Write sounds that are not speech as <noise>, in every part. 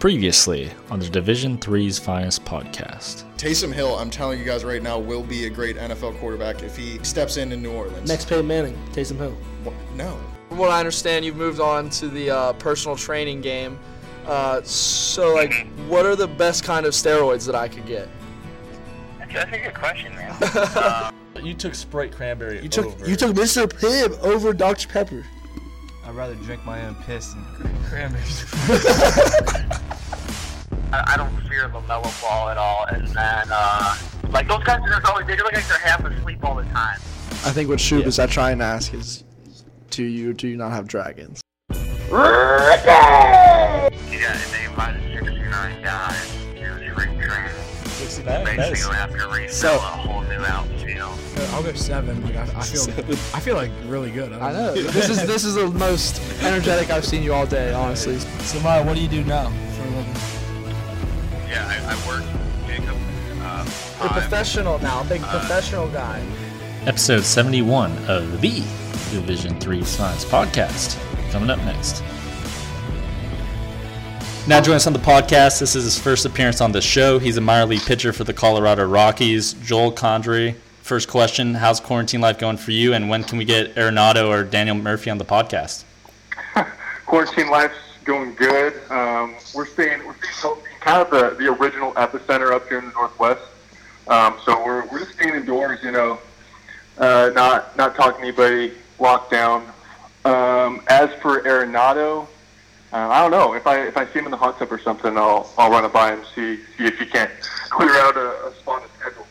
Previously on the Division Three's Finest podcast. Taysom Hill, I'm telling you guys right now, will be a great NFL quarterback if he steps in in New Orleans. Next Peyton Manning, Taysom Hill. No. From what I understand, you've moved on to the uh, personal training game. Uh, so, like, what are the best kind of steroids that I could get? That's a good question, man. <laughs> uh, You took Sprite cranberry. You took over. you took Mr. Pibb over Dr. Pepper. I'd rather drink my own piss than cranberries. <laughs> I, I don't fear LaMelo Ball at all. And then, uh, like, those guys are always, they look like they're half asleep all the time. I think what Shub is that trying to ask is, do you do you not have dragons? 69? That Basically, is- gonna have to rebuild So- a whole new outfield. I'll go seven. Like I, I feel, I feel like really good. I know. this is this is the most energetic I've seen you all day, honestly. So, Maya, what do you do now? For a living. Yeah, I, I work Jacob. Uh, You're professional now, big professional guy. Episode 71 of the Division Three's Finest podcast. Coming up next. Now joining us on the podcast. This is his first appearance on the show. He's a minor league pitcher for the Colorado Rockies. Joel Condreay. First question: How's quarantine life going for you? And when can we get Arenado or Daniel Murphy on the podcast? <laughs> quarantine life's going good. Um, we're staying, we're staying kind of the, the original epicenter up here in the Northwest. Um, so we're, we're just staying indoors, you know, uh, not not talking to anybody, locked down. Um, as for Arenado, uh, I don't know if I if I see him in the hot tub or something, I'll I'll run it by him see see if he can't <laughs> clear out a, a spot in the schedule.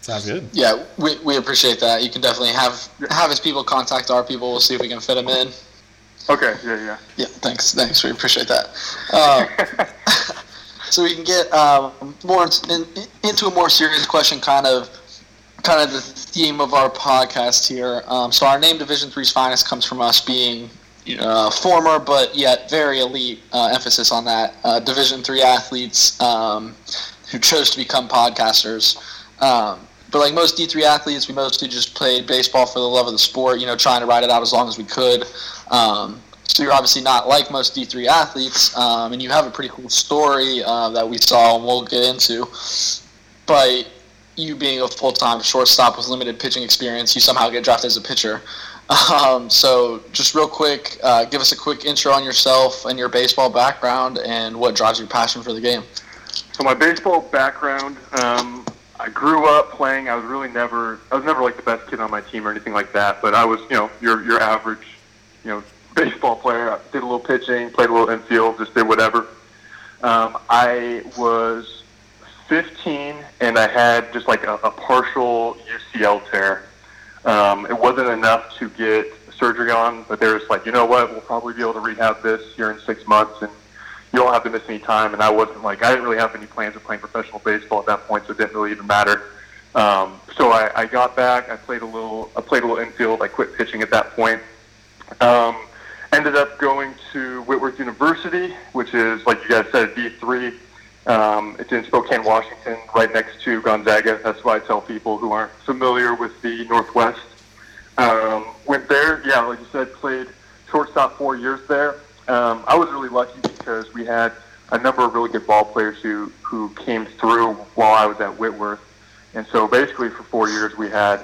Sounds good. Yeah, we, we appreciate that. You can definitely have have his people contact our people. We'll see if we can fit him in. Okay, yeah, yeah. Yeah, thanks, thanks. We appreciate that. Um, <laughs> <laughs> so we can get um, more in, into a more serious question, kind of, kind of the theme of our podcast here. Um, so our name, Division Three's Finest, comes from us being uh, former but yet very elite. Uh, emphasis on that. Uh, Division Three athletes um, who chose to become podcasters. Um, but like most D3 athletes, we mostly just played baseball for the love of the sport, you know, trying to ride it out as long as we could. Um, so you're obviously not like most D3 athletes, um, and you have a pretty cool story uh, that we saw and we'll get into. But you being a full-time shortstop with limited pitching experience, you somehow get drafted as a pitcher. Um, so just real quick, uh, give us a quick intro on yourself and your baseball background and what drives your passion for the game. So my baseball background, um, I grew up playing. I was really never, I was never like the best kid on my team or anything like that. But I was, you know, your your average, you know, <laughs> baseball player. I did a little pitching, played a little infield, just did whatever. Um, I was 15 and I had just like a, a partial UCL tear. Um, it wasn't enough to get surgery on, but they were just like, you know what, we'll probably be able to rehab this here in six months, and you don't have to miss any time. And I wasn't like, I didn't really have any plans of playing professional baseball at that point, so it didn't really even matter. Um, so I, I got back. I played a little. I played a little infield. I quit pitching at that point. Um, ended up going to Whitworth University, which is like you guys said, D three. Um, it's in Spokane, Washington, right next to Gonzaga. That's why I tell people who aren't familiar with the Northwest. Um, went there, yeah, like you said, played shortstop four years there. Um, I was really lucky because we had a number of really good ball players who, who came through while I was at Whitworth. And so basically for four years we had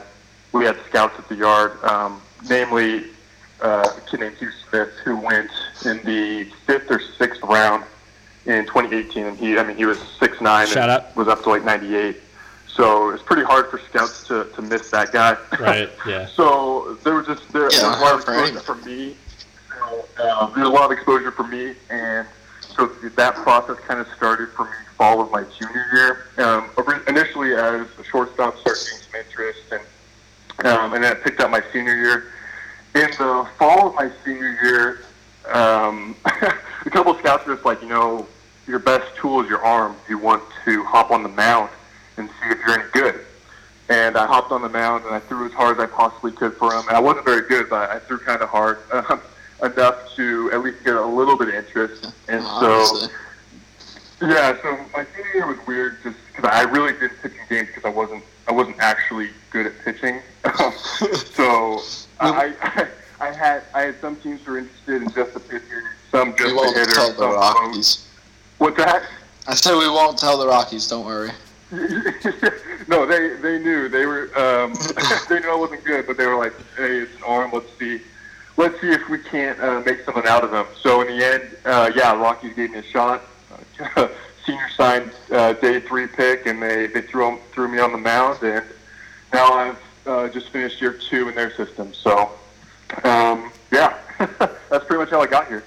we had scouts at the yard, um, namely uh, a kid named Hugh Smith who went in the fifth or sixth round in 2018, and he I mean he was six nine Shout and out. was up to like 98. So it's pretty hard for scouts to, to miss that guy. <laughs> Right, yeah. so there was just there, Yeah, there was a lot of hard for exposure anybody. for me. So, uh, there's a lot of exposure for me, and so that process kind of started for me fall of my junior year. Um, initially as a shortstop, started getting some interest, and um, and then it picked up my senior year. In the fall of my senior year, um, <laughs> a couple of scouts were just like, you know, your best tool is your arm. You want to hop on the mound and see if you're any good. And I hopped on the mound and I threw as hard as I possibly could for him. And I wasn't very good, but I threw kind of hard, <laughs> um, enough to at least get a little bit of interest. And so, yeah, so my senior year was weird just because I really did pitching games because I wasn't I wasn't actually good at pitching. <laughs> so <laughs> I, I I had I had some teams who were interested in just the pitcher, some just the hitter, some both. What's that? I said we won't tell the Rockies. Don't worry. <laughs> no, they they knew they were um, <laughs> they knew I wasn't good, but they were like, "Hey, it's an arm. Let's see, let's see if we can't uh, make something out of him." So in the end, uh, yeah, Rockies gave me a shot. <laughs> Senior signed uh, day three pick, and they they threw him, threw me on the mound, and now I've uh, just finished year two in their system. So um, yeah, that's pretty much how I got here.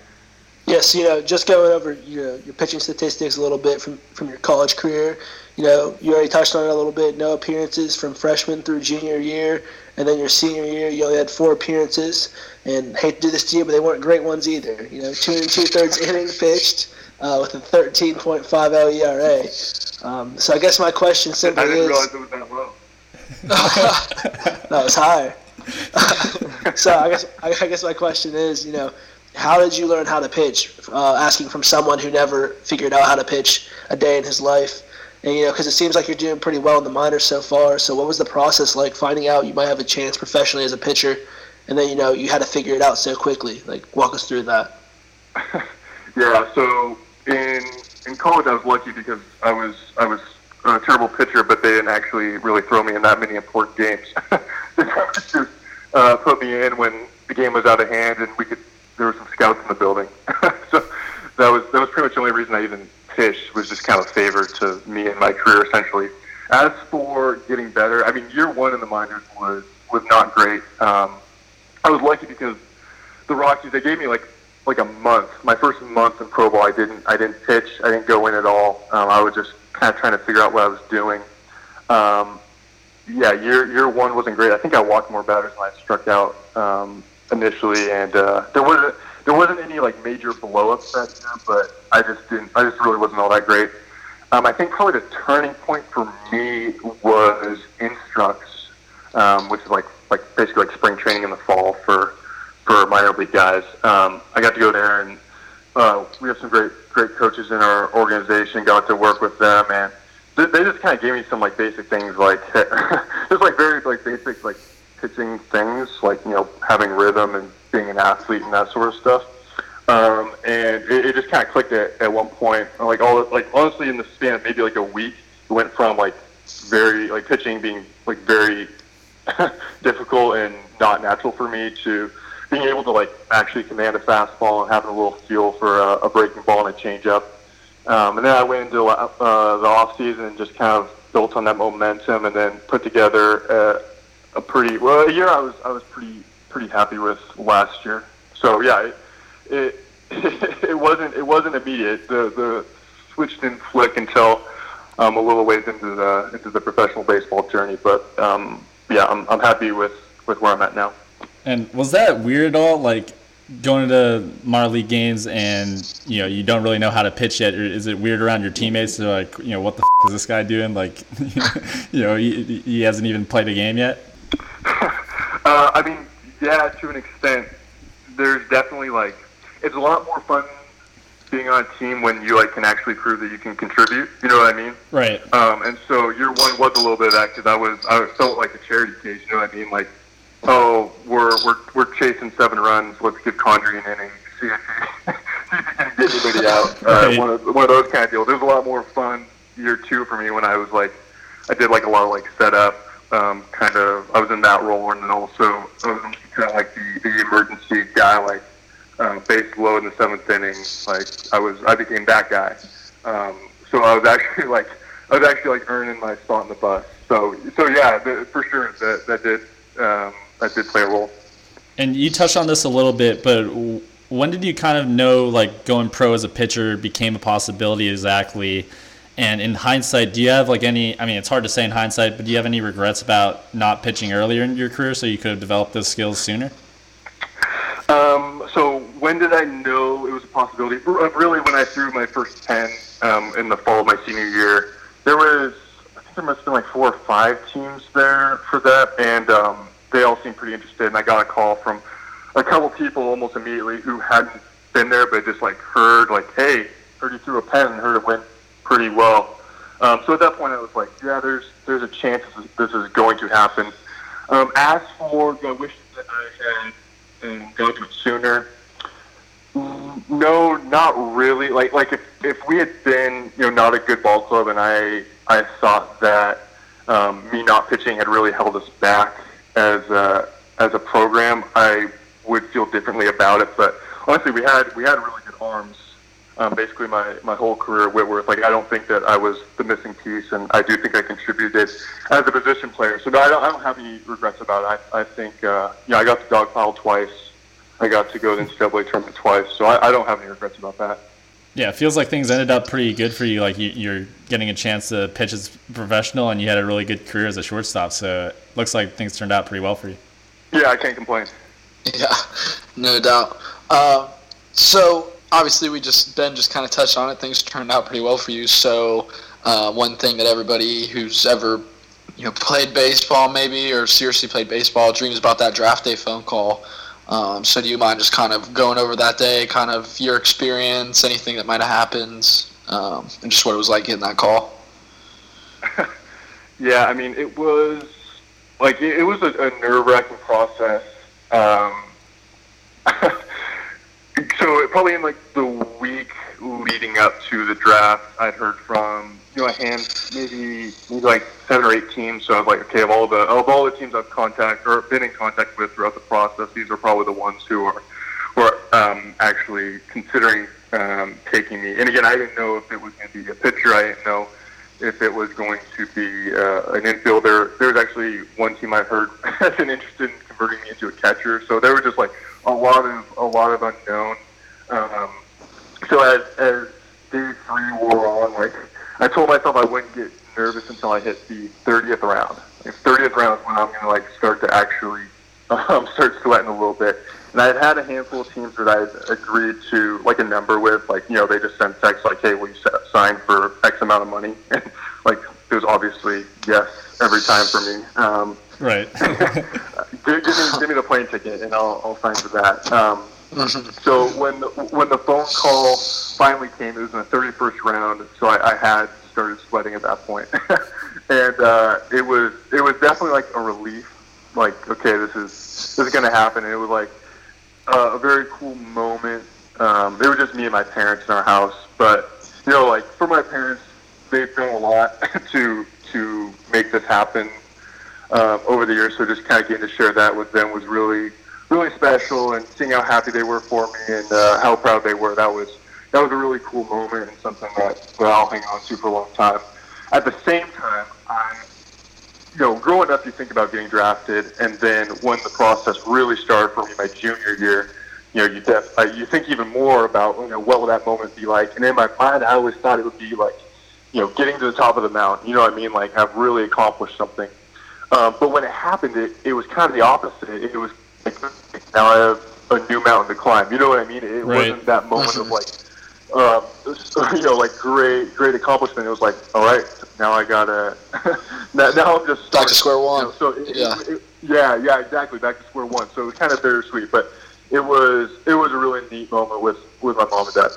Yes, you know, just going over your your pitching statistics a little bit from from your college career. You know, you already touched on it a little bit. No appearances from freshman through junior year, and then your senior year, you only had four appearances. And hate to do this to you, but they weren't great ones either. You know, two and two thirds innings pitched uh, with a 13.50 ERA. Um, so I guess my question simply is. I didn't realize it was that low. <laughs> no, it's higher. <laughs> so I guess I guess my question is, you know, how did you learn how to pitch? Uh, asking from someone who never figured out how to pitch a day in his life, and you know, because it seems like you're doing pretty well in the minors so far. So what was the process like finding out you might have a chance professionally as a pitcher, and then you know you had to figure it out so quickly? Like walk us through that. <laughs> Yeah, so in in college I was lucky because I was I was a terrible pitcher, but they didn't actually really throw me in that many important games. <laughs> they <laughs> just uh, put me in when the game was out of hand and we could there were some scouts in the building. <laughs> so that was that was pretty much the only reason I even pitched was just kind of favor to me and my career essentially. As for getting better, I mean year one in the minors was was not great. Um, I was lucky because the Rockies they gave me like like a month. My first month in pro ball, I didn't I didn't pitch. I didn't go in at all. Um, I was just kind of trying to figure out what I was doing. Um, yeah, year year one wasn't great. I think I walked more batters than I struck out um, initially, and uh, there wasn't there wasn't any like major blowups that year, but I just didn't. I just really wasn't all that great. Um, I think probably the turning point for me was Instructs, um, which is like like basically like spring training in the fall for for minor league guys. Um, I got to go there, and uh, we have some great great coaches in our organization. Got to work with them, and they, they just kind of gave me some like basic things, like <laughs> just like very like basic like pitching things, like you know having rhythm and being an athlete and that sort of stuff. Um, and it, it just kind of clicked at, at one point. Like all like honestly, in the span of maybe like a week, it went from like very like pitching being like very <laughs> difficult and not natural for me to being able to like actually command a fastball and having a little feel for a, a breaking ball and a changeup. Um, and then I went into uh, the off season and just kind of built on that momentum, and then put together a, pretty well a year I was I was pretty pretty happy with last year. So yeah, it it, <laughs> it wasn't it wasn't immediate. The the switch didn't flick until um, a little ways into the into the professional baseball journey. But um, yeah, I'm I'm happy with with where I'm at now. And was that weird at all? Like going to minor league games and you know you don't really know how to pitch yet. Is it weird around your teammates? They're like, you know, what the f- is this guy doing? Like, <laughs> you know, he, he hasn't even played a game yet. Uh, I mean, yeah, to an extent. There's definitely like it's a lot more fun being on a team when you like can actually prove that you can contribute. You know what I mean? Right. Um, and so year one was a little bit of that because I was I felt like a charity case. You know what I mean? Like, oh, we're we're we're chasing seven runs. Let's give Condreay an inning. See if he, <laughs> see if he can get anybody out. <laughs> Uh, Right. one of one of those kind of deals. There's a lot more fun year two for me when I was like I did like a lot of like setup. Um, kind of, I was in that role, and then also was kind of like the, the emergency guy, like uh, base low in the seventh inning. Like I was, I became that guy. Um, so I was <laughs> actually like, I was actually like earning my spot in the bus. So, so yeah, the, for sure that that did um, that did play a role. And you touched on this a little bit, but when did you kind of know like going pro as a pitcher became a possibility exactly? And in hindsight, do you have like any? I mean, it's hard to say in hindsight, but do you have any regrets about not pitching earlier in your career so you could have developed those skills sooner? Um, so when did I know it was a possibility? Uh, Really, when I threw my first pen um, in the fall of my senior year, there was I think there must have been like four or five teams there for that, and um, they all seemed pretty interested. And I got a call from a couple people almost immediately who hadn't been there, but just like heard like, "Hey, heard you threw a pen and heard it went pretty well." Um, so at that point, I was like, "Yeah, there's there's a chance this is, going to happen." Um, as for, I wish that I had and go to it sooner. No, not really. Like like if, if we had been you know not a good ball club, and I I thought that um, me not pitching had really held us back as a, as a program, I would feel differently about it. But honestly, we had we had really good arms. Um, basically, my, my whole career at Whitworth, like I don't think that I was the missing piece, and I do think I contributed as a position player. So no, I don't, I don't have any regrets about it. I, I think uh, yeah, I got the dog pile twice. I got to go to the NCAA tournament twice, so I, I don't have any regrets about that. Yeah, it feels like things ended up pretty good for you. Like you, you're getting a chance to pitch as professional, and you had a really good career as a shortstop. So it looks like things turned out pretty well for you. Yeah, I can't complain. Yeah, no doubt. Uh, so obviously, we just Ben just kind of touched on it. Things turned out pretty well for you. So uh, one thing that everybody who's ever you know played baseball maybe or seriously played baseball dreams about that draft day phone call. Um, so do you mind just kind of going over that day, kind of your experience, anything that might have happened, um, and just what it was like getting that call? <laughs> yeah, I mean, it was like it, it was a, a nerve-wracking process. Um, <laughs> so probably in like the week leading up to the draft, I'd heard from you know a hand maybe maybe like seven or eight teams. So I was like, okay, of all the of all the teams I've contact or been in contact with throughout the process, these are probably the ones who are who are um, actually considering um, taking me. And again, I didn't know if it was going to be a pitcher. I didn't know if it was going to be uh, an infielder. There was actually one team I heard <laughs> has been interested in converting me into a catcher. So there was just like a lot of a lot of unknown. Um, so as as day three wore on, like I told myself I wouldn't get nervous until I hit the 30th round. Like 30th round is when I'm to like start to actually <laughs> um, start sweating a little bit. And I had had a handful of teams that I had agreed to like a number with, like you know they just sent text like, hey, will you sign for X amount of money? <laughs> And like it was obviously yes every time for me. Um, right. <laughs> give, give, me give me the plane ticket and I'll I'll sign for that. Um, so when the, when the phone call finally came, it was in the 31st round. So I, I had started sweating at that point, <laughs> and uh, it was it was definitely like a relief. Like okay, this is this is gonna happen. And it was like uh, a very cool moment. Um, it was just me and my parents in our house, but you know, like for my parents, they've done a lot <laughs> to to make this happen uh, over the years. So just kind of getting to share that with them was really really special, and seeing how happy they were for me and uh, how proud they were. That was that was a really cool moment and something that, that I'll hang on to for a long time. At the same time, I you know, growing up, you think about getting drafted, and then when the process really started for me my junior year, you know, you def- uh, you think even more about you know what will that moment be like. And in my mind, I always thought it would be like, you know, getting to the top of the mountain. You know what I mean? Like I've really accomplished something. Um, but when it happened, it, it was kind of the opposite. It was like now I have a new mountain to climb. You know what I mean? It Right. wasn't that moment of like, um, <laughs> you know, like great, great accomplishment. It was like, all right, now I gotta, <laughs> now, now I'm just Back to square one. you know, so it, Yeah. it, it, yeah, yeah, exactly, back to square one. So it was kind of bittersweet, but it was it was a really neat moment with with my mom and dad.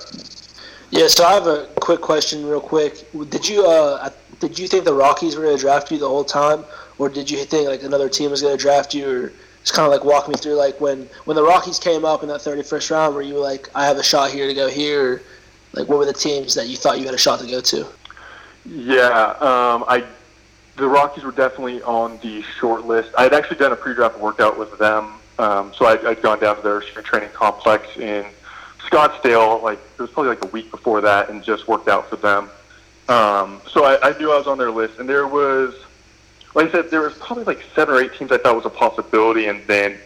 Yeah, so I have a quick question, real quick. Did you uh, did you think the Rockies were going to draft you the whole time, or did you think like another team was going to draft you, or just kind of like walk me through like when when the Rockies came up in that 31st round, were you like, I have a shot here to go here, like what were the teams that you thought you had a shot to go to? Yeah, um, I the Rockies were definitely on the short list. I had actually done a pre-draft workout with them, um, so I'd, I'd gone down to their training complex in Scottsdale. Like it was probably like a week before that, and just worked out for them. Um, so I, I knew I was on their list, and there was, like I said, there was probably like seven or eight teams I thought was a possibility, and then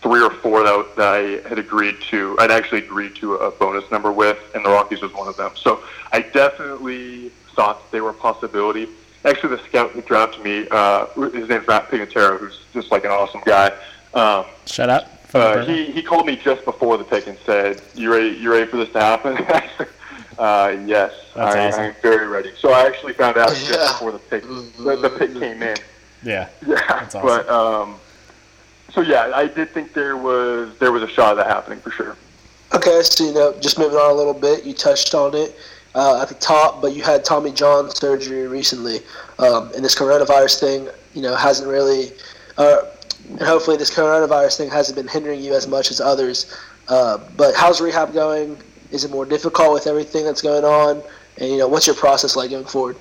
three or four that, that I had agreed to. I'd actually agreed to a bonus number with, and the Rockies was one of them. So I definitely thought they were a possibility. Actually, the scout who drafted me, uh, his name's Matt Pignataro, who's just like an awesome guy. Um, Shout out. Uh, he, he called me just before the pick and said, "You ready? You ready for this to happen?" <laughs> uh, yes, That's I, awesome. I'm very ready. So I actually found out just before the pick the, the pick came in. yeah. Yeah, That's awesome. but um, so yeah, I did think there was there was a shot of that happening for sure. Okay, so you know, just moving on a little bit, you touched on it uh, at the top, but you had Tommy John surgery recently, um, and this coronavirus thing, you know, hasn't really, uh, and hopefully this coronavirus thing hasn't been hindering you as much as others Uh, but how's rehab going? Is it more difficult with everything that's going on? And you know, what's your process like going forward?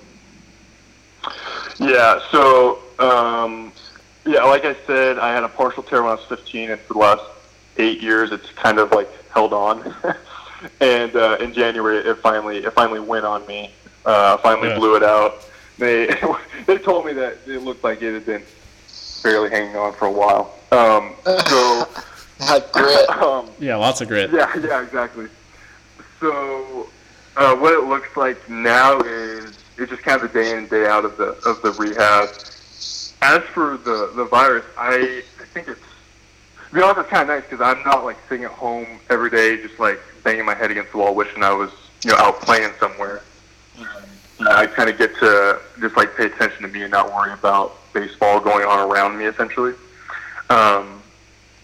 Yeah, so um, yeah, like I said, I had a partial tear when I was 15, and for the last eight years, it's kind of like held on. <laughs> and uh, in January, it finally it finally went on me. Uh, finally Yeah. blew it out. They <laughs> they told me that it looked like it had been barely hanging on for a while. Um, so <laughs> grit. <laughs> um, Yeah, lots of grit. yeah, yeah, exactly. So, uh, what it looks like now is it's just kind of the day in and day out of the of the rehab. As for the the virus, I I think it's to be honest, it's kind of nice because I'm not like sitting at home every day just like banging my head against the wall, wishing I was you know out playing somewhere. I kind of get to just like pay attention to me and not worry about baseball going on around me, essentially. Um,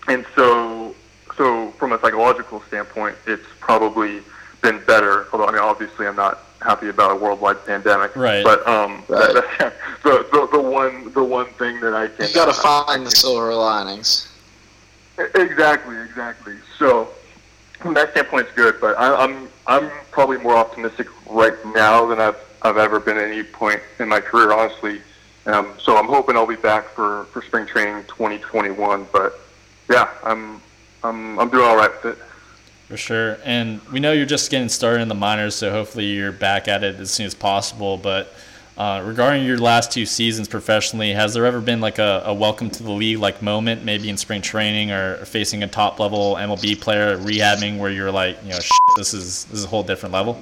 and so, so from a psychological standpoint, it's probably been better. Although I mean, obviously, I'm not happy about a worldwide pandemic. Right. But um, Right. That, <laughs> the, the the one the one thing that I can You gotta uh, find the silver linings. Exactly, exactly. So from that standpoint, it's good. But I, I'm I'm probably more optimistic right now than I've I've ever been at any point in my career, honestly. Um, so I'm hoping I'll be back for, for spring training 2021. But yeah, I'm I'm I'm doing all right with it. For sure. And we know you're just getting started in the minors, so hopefully you're back at it as soon as possible. But uh, regarding your last two seasons professionally, has there ever been like a, a welcome to the league like moment, maybe in spring training or facing a top level MLB player rehabbing where you're like, you know, this is this is a whole different level?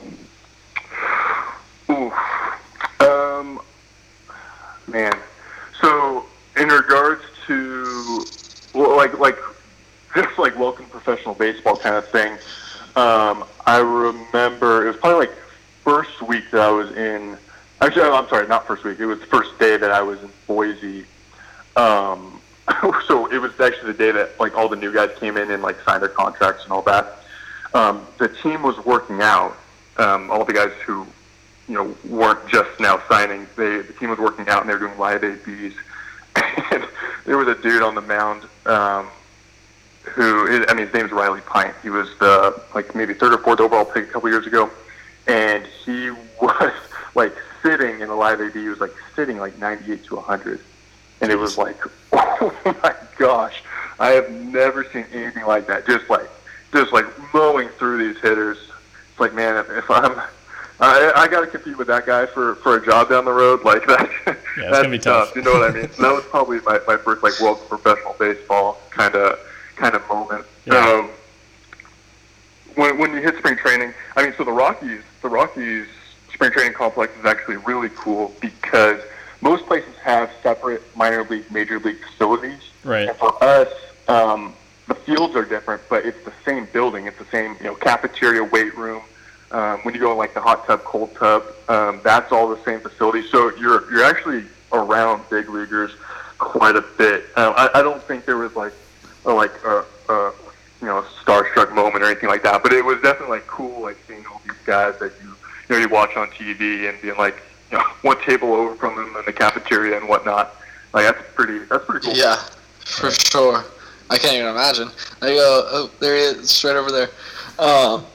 Ooh. Um, man. So in regards to well, like like <laughs> just like welcome professional baseball kind of thing, um, I remember it was probably like first week that I was in. Actually, I'm sorry, not first week. It was first day that I was in Boise. Um, <laughs> so it was actually the day that like all the new guys came in and like signed their contracts and all that. Um, the team was working out. Um, all the guys who you know, weren't just now signing. They the team was working out and they were doing live ABs. <laughs> And there was a dude on the mound um, who, I mean, his name's Riley Pint. He was the like maybe third or fourth overall pick a couple years ago, and he <laughs> was like sitting in the live AB. He was like sitting like 98 to 100, and it was like, <laughs> oh my gosh, I have never seen anything like that. Just like, just like mowing through these hitters. It's like, man, if, if I'm I, I got to compete with that guy for, for a job down the road. Like that, <laughs> it's that's be tough. You know what I mean? So that was probably my, my first like world professional baseball kind of kind of moment. Yeah. Um, when when you hit spring training, I mean, so the Rockies, the Rockies spring training complex is actually really cool because most places have separate minor league, major league facilities. Right. And for us, um, the fields are different, but it's the same building. It's the same, you know, cafeteria, weight room. Um, when you go in like the hot tub, cold tub, um, that's all the same facility. So you're you're actually around big leaguers quite a bit. Um, I, I don't think there was like a, like a, a you know a starstruck moment or anything like that, but it was definitely like cool, like seeing all these guys that you you know you watch on TV and being like you know <laughs> one table over from them in the cafeteria and whatnot. Like that's pretty that's pretty cool. Yeah, for sure. I can't even imagine. You go. Oh, there he is, straight over there. Um,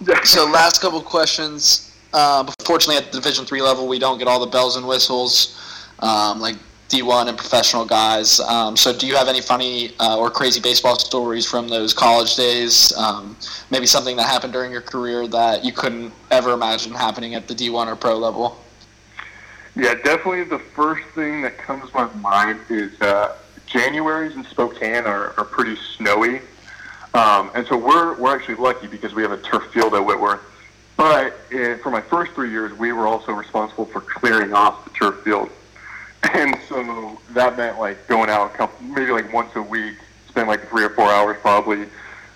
<laughs> so last couple questions. Um, fortunately, at the Division three level, we don't get all the bells and whistles um, like D1 and professional guys. Um, so, do you have any funny uh, or crazy baseball stories from those college days? Um, maybe something that happened during your career that you couldn't ever imagine happening at the D1 or pro level. Yeah, definitely the first thing that comes to my mind is uh, Januaries in Spokane are, are pretty snowy. Um, and so we're, we're actually lucky because we have a turf field at Whitworth. But uh, for my first three years, we were also responsible for clearing off the turf field. <laughs> And so that meant like going out couple, maybe like once a week, spend like three or four hours probably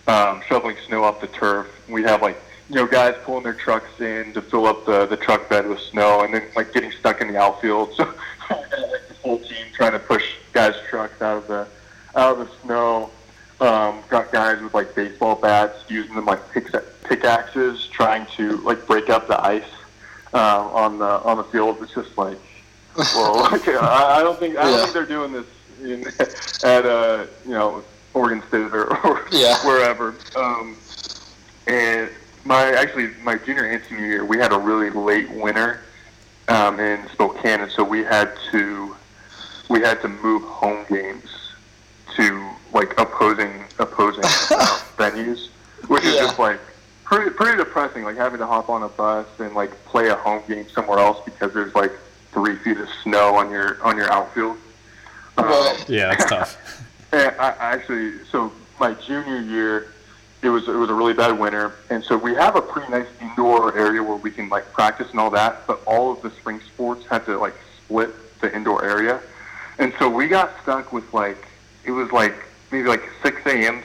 um, shoveling snow off the turf. We'd have like you know guys pulling their trucks in to fill up the the truck bed with snow, and then like getting stuck in the outfield. <laughs> So <laughs> like this whole team trying to push guys' trucks out of the out of the snow. Um, got guys with like baseball bats using them like pick, pickaxes, trying to like break up the ice uh, on the on the field. It's just like <laughs> well, okay, I, I don't think I don't Yeah. think they're doing this in, <laughs> at uh, you know Oregon State or, <laughs> or Yeah. wherever. Um, and my actually my junior and senior year, we had a really late winter um, in Spokane, and so we had to we had to move home games to like opposing opposing uh, venues, which is Yeah. just like pretty pretty depressing. Like having to hop on a bus and like play a home game somewhere else because there's like three feet of snow on your on your outfield. Um, Yeah, that's <laughs> tough. and I, I actually, so my junior year, it was it was a really bad winter, and so we have a pretty nice indoor area where we can like practice and all that. But all of the spring sports had to like split the indoor area, and so we got stuck with like it was like maybe like 6 a.m.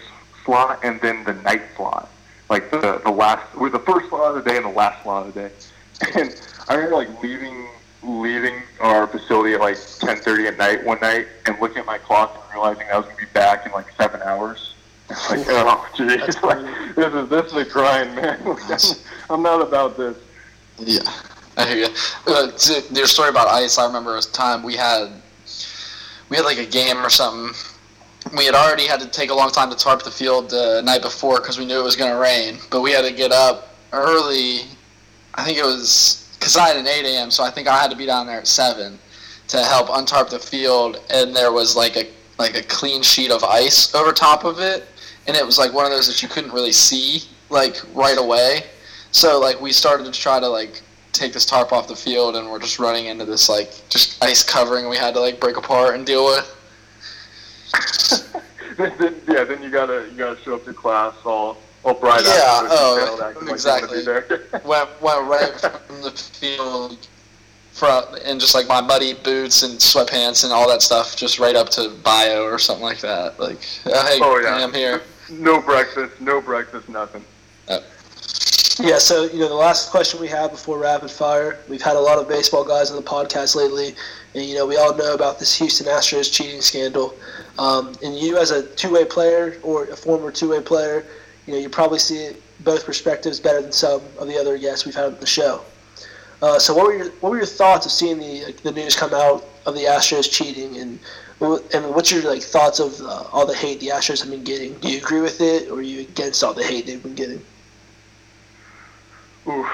slot and then the night slot, like the the last with the first slot of the day and the last slot of the day. <laughs> And I remember like leaving leaving our facility at like 10:30 at night one night and looking at my clock and realizing I was gonna be back in like seven hours. It's <laughs> like, oh, jeez, <laughs> like, this is this is a grind, man. I'm, I'm not about this. Yeah, I hear you. Uh, to your story about ice, I remember a time we had we had like a game or something. We had already had to take a long time to tarp the field the night before because we knew it was going to rain. But we had to get up early. I think it was because I had an 8 a.m. So I think I had to be down there at seven to help untarp the field. And there was like a like a clean sheet of ice over top of it, and it was like one of those that you couldn't really see like right away. So like we started to try to like take this tarp off the field, and we're just running into this like just ice covering we had to like break apart and deal with. <laughs> then, then, yeah, then you gotta you gotta show up to class all all bright eyed. Yeah, eyed. oh, exactly. There. <laughs> went went right from the field from and just like my muddy boots and sweatpants and all that stuff, just right up to bio or something like that. Like, oh, hey, Oh, yeah. I'm here. no breakfast, no breakfast, nothing. Yeah, so you know the last question we have before rapid fire. We've had a lot of baseball guys on the podcast lately, and you know we all know about this Houston Astros cheating scandal. Um, and you, as a two-way player or a former two-way player, you know you probably see both perspectives better than some of the other guests we've had on the show. Uh, so what were your what were your thoughts of seeing the the news come out of the Astros cheating and and what's your like thoughts of uh, all the hate the Astros have been getting? Do you agree with it, or are you against all the hate they've been getting? Oof.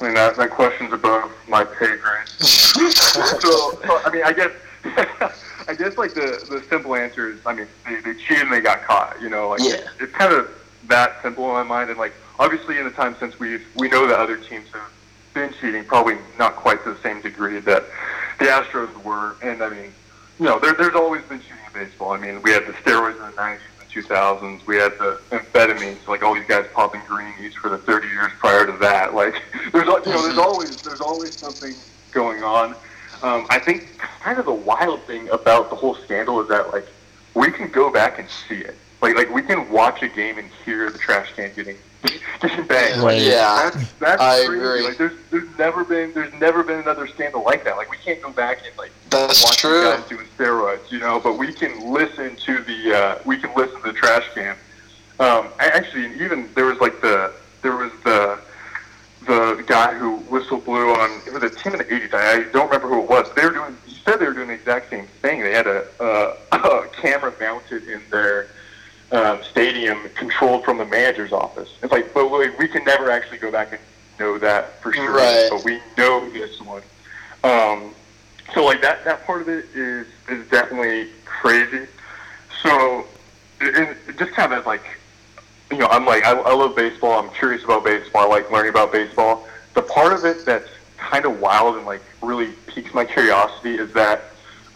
I mean, that, that question's above my pay grade. <laughs> so, so, I mean, I guess, <laughs> I guess like the, the simple answer is, I mean, they, they cheated and they got caught. You know, like Yeah. it's, it's kind of that simple in my mind. And like, obviously, in the time since we we know that other teams have been cheating, probably not quite to the same degree that the Astros were. And I mean, you know, there, there's always been cheating in baseball. I mean, we had the steroids in the 90s and 2000s. We had the amphetamines, like all these guys popping greenies for the 30 years prior to that. Like, <laughs> there's you know, there's mm-hmm. always there's always something going on. Um, I think kind of the wild thing about the whole scandal is that like we can go back and see it. Like like we can watch a game and hear the trash can getting getting banged. Like, Yeah, that's, that's I crazy. agree. Like there's there's never been there's never been another scandal like that. Like we can't go back and like That's watch true. guys doing steroids, you know, but we can listen to the uh, we can listen to the trash can. Um, I actually even there was like the there was the the guy who whistle blew on it was a team in the 80s. I, I don't remember who it was. They were doing. He said they were doing the exact same thing. They had a, uh, <laughs> a camera mounted in their um, stadium, controlled from the manager's office. It's like, but we, we can never actually go back and know that for sure. Right. But we know this one. Um, so like that that part of it is is definitely crazy. So, and just kind of like you know, I'm like, I, I love baseball. I'm curious about baseball. I like learning about baseball. The part of it that's kind of wild and like really piques my curiosity is that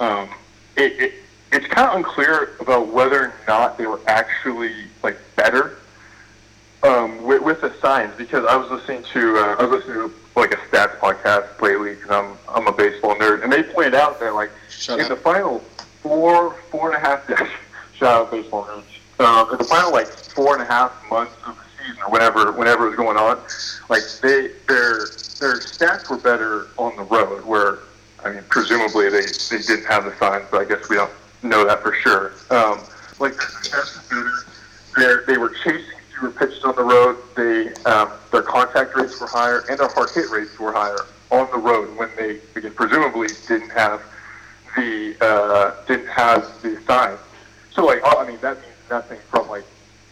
um, it, it it's kind of unclear about whether or not they were actually like better um, with, with the signs because I was listening to uh, I was listening to like a stats podcast lately because I'm I'm a baseball nerd and they pointed out that like Shut in up. the final four four and a half <laughs> shout out baseball nerds um, in the final like four and a half months of the season or whatever whenever it was going on like they their their stats were better on the road where I mean presumably they they didn't have the signs but I guess we don't know that for sure um, like their stats were better they're, they were chasing fewer pitches on the road. They um, their contact rates were higher, and their hard hit rates were higher on the road when they again, presumably didn't have the uh, didn't have the signs. So like I mean that means nothing from like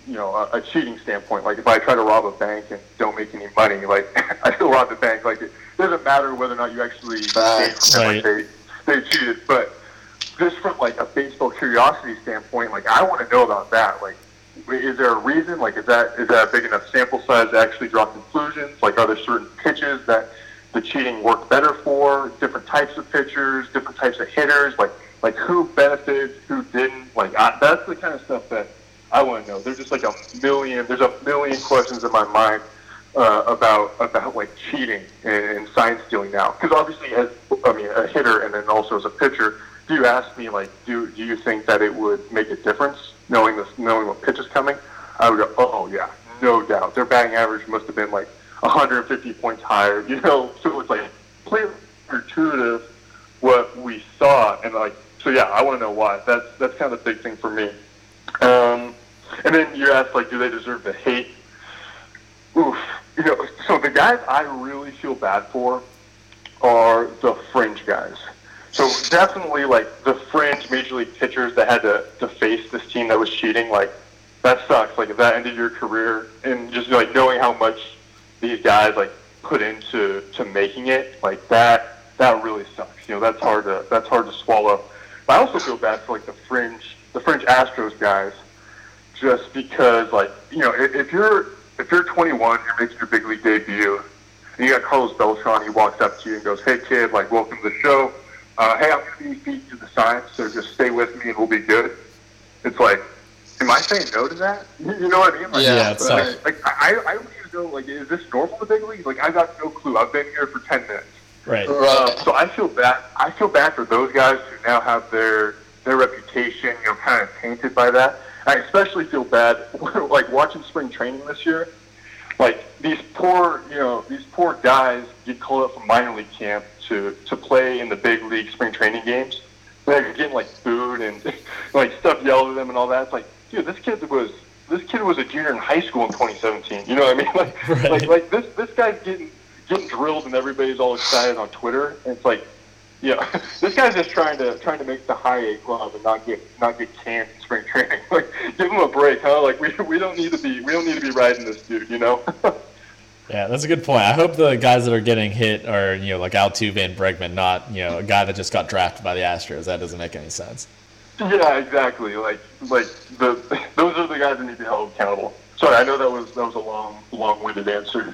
you know a, cheating standpoint. Like if I try to rob a bank and don't make any money, like <laughs> I still rob the bank. Like it doesn't matter whether or not you actually and, like, they they cheated, but just from like a baseball curiosity standpoint, like I want to know about that. Like, is there a reason? Like, is that is that a big enough sample size to actually draw conclusions? Like, are there certain pitches that the cheating worked better for? Different types of pitchers, different types of hitters. Like, like who benefited, who didn't? Like, I, that's the kind of stuff that I want to know. There's just like a million. There's a million questions in my mind uh, about about like cheating and, and sign stealing now. Because obviously, as I mean, a hitter and then also as a pitcher, if you ask me like, do do you think that it would make a difference knowing this, knowing what pitch is coming? I would go, oh yeah, no doubt. Their batting average must have been like 150 points higher. <laughs> You know, so it's like clearly intuitive what we saw, and like, so yeah, I want to know why. That's that's kind of the big thing for me. Um, and then you asked like, do they deserve the hate? Oof. You know, so the guys I really feel bad for are the fringe guys. So definitely like the fringe major league pitchers that had to, to face this team that was cheating, like that sucks. Like if that ended your career and just like knowing how much these guys like put into to making it, like that that really sucks. You know, that's hard to that's hard to swallow. But I also feel bad for like the fringe the fringe Astros guys just because like you know if, if you're if you're 21, you're making your big league debut, and you got Carlos Beltran, he walks up to you and goes, "Hey kid, like welcome to the show. Uh, hey, I'm gonna be feeding you the science, so just stay with me and we'll be good." It's like, am I saying no to that? You know what I mean? Like, Yeah, Yeah, it's like, tough. like I I don't even know like is this normal in the big leagues? Like I've got no clue. I've been here for 10 minutes. Right. Um, so I feel bad. I feel bad for those guys who now have their their reputation, you know, kind of tainted by that. I especially feel bad, <laughs> like watching spring training this year. Like these poor, you know, these poor guys get called up from minor league camp to to play in the big league spring training games. They're getting like food and <laughs> like stuff yelled at them and all that. It's like, dude, this kid was this kid was a junior in high school in 2017. You know what I mean? <laughs> Like, Right. like, like this this guy's getting getting drilled and everybody's all excited on Twitter. And it's like, yeah, <laughs> this guy's just trying to trying to make the high A club and not get not get canned in spring training. <laughs> Like, give him a break, huh? Like, we we don't need to be we don't need to be riding this dude, you know? <laughs> Yeah, that's a good point. I hope the guys that are getting hit are, you know, like Altuve and Bregman, not, you know, a guy that just got drafted by the Astros. That doesn't make any sense. yeah, exactly. Like like the those are the guys that need to be held accountable. Sorry, I know that was that was a long long winded answer.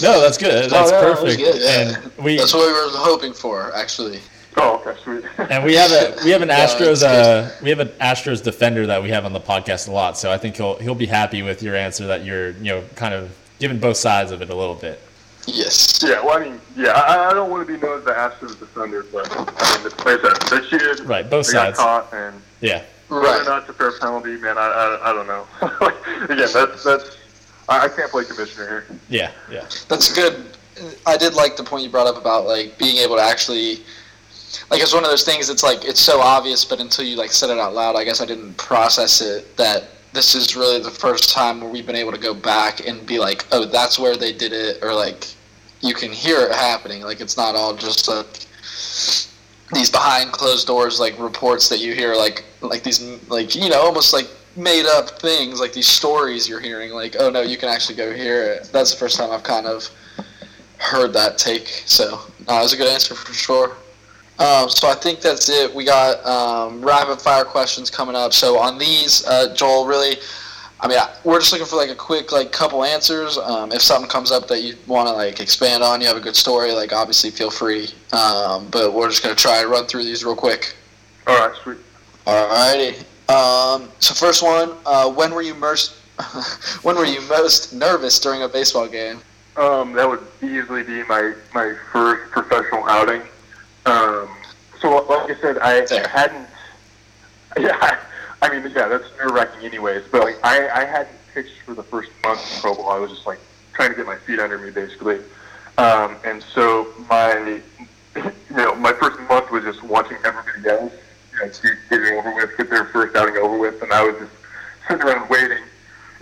No, that's good. That's Oh, no, that perfect. good, yeah. And we That's what we were hoping for, actually. Oh, okay, sweet. and we have a we have an <laughs> Astros uh, we have an Astros defender that we have on the podcast a lot. So I think he'll he'll be happy with your answer that you're you know kind of giving both sides of it a little bit. Yes. Yeah, well, I mean, yeah, I, I don't want to be known as the Astros defender, but I mean, the, like I said, they cheated. Right, both they sides. got caught, and Yeah. whether Right. or not it's a fair penalty, man, I, I, I don't know. <laughs> Again, that's that's I, I can't play commissioner here. Yeah. Yeah. That's good. I did like the point you brought up about like being able to actually like it's one of those things that's like it's so obvious but until you like said it out loud I guess I didn't process it that this is really the first time where we've been able to go back and be like oh that's where they did it or like you can hear it happening. Like it's not all just like these behind closed doors like reports that you hear like like these like you know almost like made up things like these stories you're hearing like oh no you can actually go hear it. That's the first time i've kind of heard that take so uh, that was a good answer for sure um, so i think that's it we got um, rapid fire questions coming up so on these uh, joel really I mean, I- we're just looking for like a quick like couple answers. Um, if something comes up that you want to like expand on, you have a good story, like obviously feel free. Um, but we're just gonna try and run through these real quick. All right, sweet. Alrighty. Um, so first one, uh, when were you most <laughs> when were you most nervous during a baseball game? Um, that would easily be my my first professional outing. Um, so like I said, I Fair. hadn't. <laughs> Yeah, I mean, yeah, that's nerve wracking, anyways. But like, I I hadn't pitched for the first month in pro ball. I was just like trying to get my feet under me, basically. Um, and so my <laughs> you know my first month was just watching everybody else you know, get, get it over with, get their first outing over with, and I was just <laughs> sitting around waiting.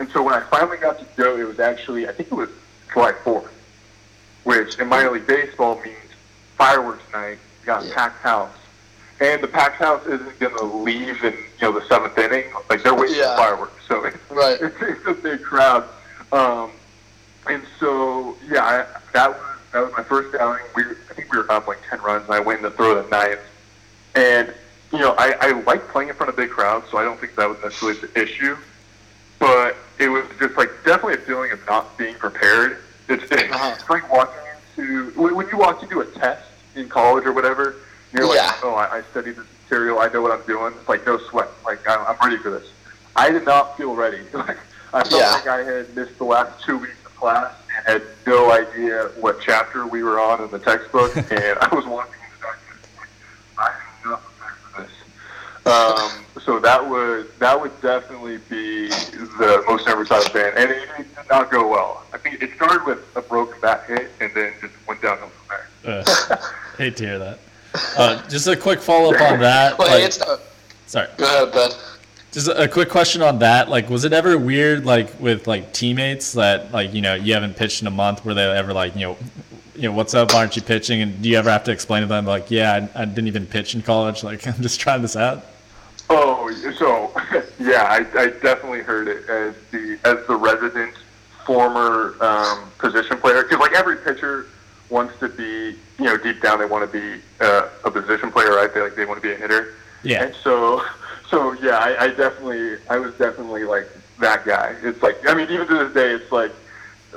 And so when I finally got to go, it was actually I think it was July 4th, which in minor league baseball means fireworks night. You got Yeah. packed house, and the packed house isn't going to leave in you know the seventh inning. Like they're waiting Yeah. for fireworks, so it's, Right. <laughs> it's, it's a big crowd. Um, and so yeah, I, that was that was my first outing. We I think we were up like ten runs, and I went to throw the ninth. And you know, I, I like playing in front of big crowds, so I don't think that was necessarily the issue. But it was just like definitely a feeling of not being prepared. It's, it's, it's like walking into when you walk into a test in college or whatever. You're like, oh, I, I studied this material. I know what I'm doing. It's like no sweat. Like I'm, I'm ready for this. I did not feel ready. <laughs> Like I felt Yeah. like I had missed the last two weeks of class and had no idea what chapter we were on in the textbook, <laughs> and I was walking in the document. I am not prepared for this. Um, so that would that would definitely be the most nervous I've been, and it, it did not go well. I think it started with a broken bat hit, and then just went downhill from there. Uh, hate to hear that. Uh, just a quick follow up on that. Wait, like- it's not. sorry. Go ahead, Ben. Just a quick question on that. Like, was it ever weird, like with like teammates that like you know you haven't pitched in a month, were they ever like you know, you know what's up? Aren't you pitching? And do you ever have to explain to them like, yeah, I, I didn't even pitch in college. Like, <laughs> I'm just trying this out. Oh, so <laughs> yeah, I, I definitely heard it as the as the resident former um, position player because like every pitcher wants to be you know deep down they want to be uh, a position player right? They like they want to be a hitter. Yeah. and so so yeah I, I definitely I was definitely like that guy. It's like I mean even to this day it's like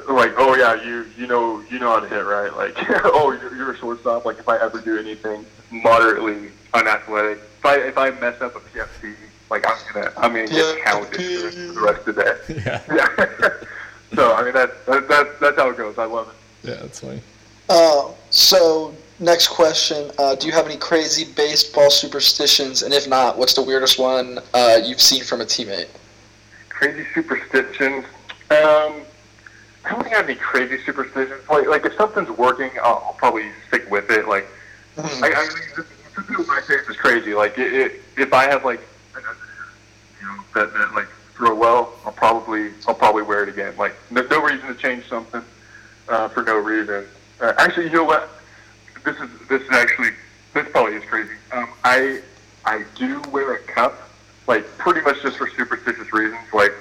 like oh yeah you you know you know how to hit right? Like <laughs> oh you're, you're a shortstop. Like if I ever do anything moderately unathletic if I if I mess up a PFP like I'm gonna I'm gonna get counted for the rest of the day. <laughs> Yeah. yeah. <laughs> So I mean that, that that that's how it goes. I love it. Yeah, that's funny. Uh, so next question: uh, Do you have any crazy baseball superstitions? And if not, what's the weirdest one uh, you've seen from a teammate? crazy superstitions. Um, I don't think I have any crazy superstitions. Like, like if something's working, I'll, I'll probably stick with it. Like, I, I mean, this, this is my face is crazy. Like, it, it, if I have like, you know, that, that like throw well, I'll probably, I'll probably wear it again. Like, no, no reason to change something uh, for no reason. Uh, actually, you know what? This is this is actually this probably is crazy. Um, I I do wear a cup, like pretty much just for superstitious reasons. Like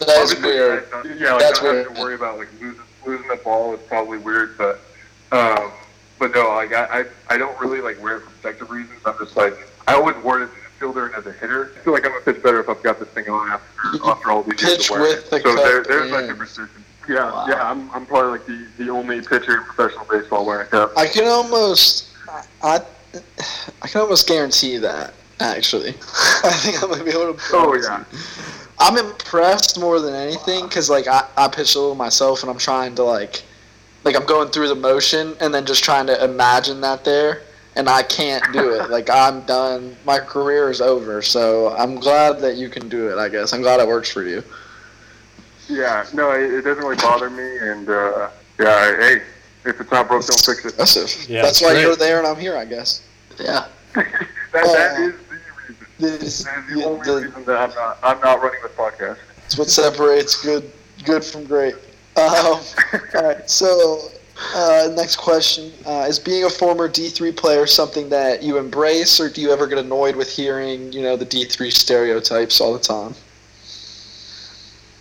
That is obviously, weird. Yeah, like, That's I don't weird. have to worry about like losing losing the ball is probably weird, but um, but no, like I, I I don't really like wear it for protective reasons. I'm just like I always wore it as a fielder and as a hitter. I feel like I'm gonna pitch better if I've got this thing on after after all these years pitch with the So cup there, there's like a superstition. Yeah, yeah, I'm I'm probably like the the only pitcher in professional baseball wearing a cup. I can almost, I, I can almost guarantee that. Actually, <laughs> I think I'm gonna be able to. Oh yeah. I'm impressed more than anything because like I, I pitch a little myself and I'm trying to like like I'm going through the motion and then just trying to imagine that there and I can't do it. <laughs> like I'm done. My career is over. So I'm glad that you can do it. I guess I'm glad it works for you. Yeah, no, it, it doesn't really bother me, and uh, yeah, hey, if it's not broke, don't fix it. Impressive. Yeah, That's why great. you're there and I'm here. I guess. Yeah. <laughs> that, that Uh, is the reason. This That is the yeah, only the- reason that I'm not I'm not running this podcast. It's what separates good good from great. Um, all right, so uh, next question: uh, Is being a former D three player something that you embrace, or do you ever get annoyed with hearing you know the D three stereotypes all the time?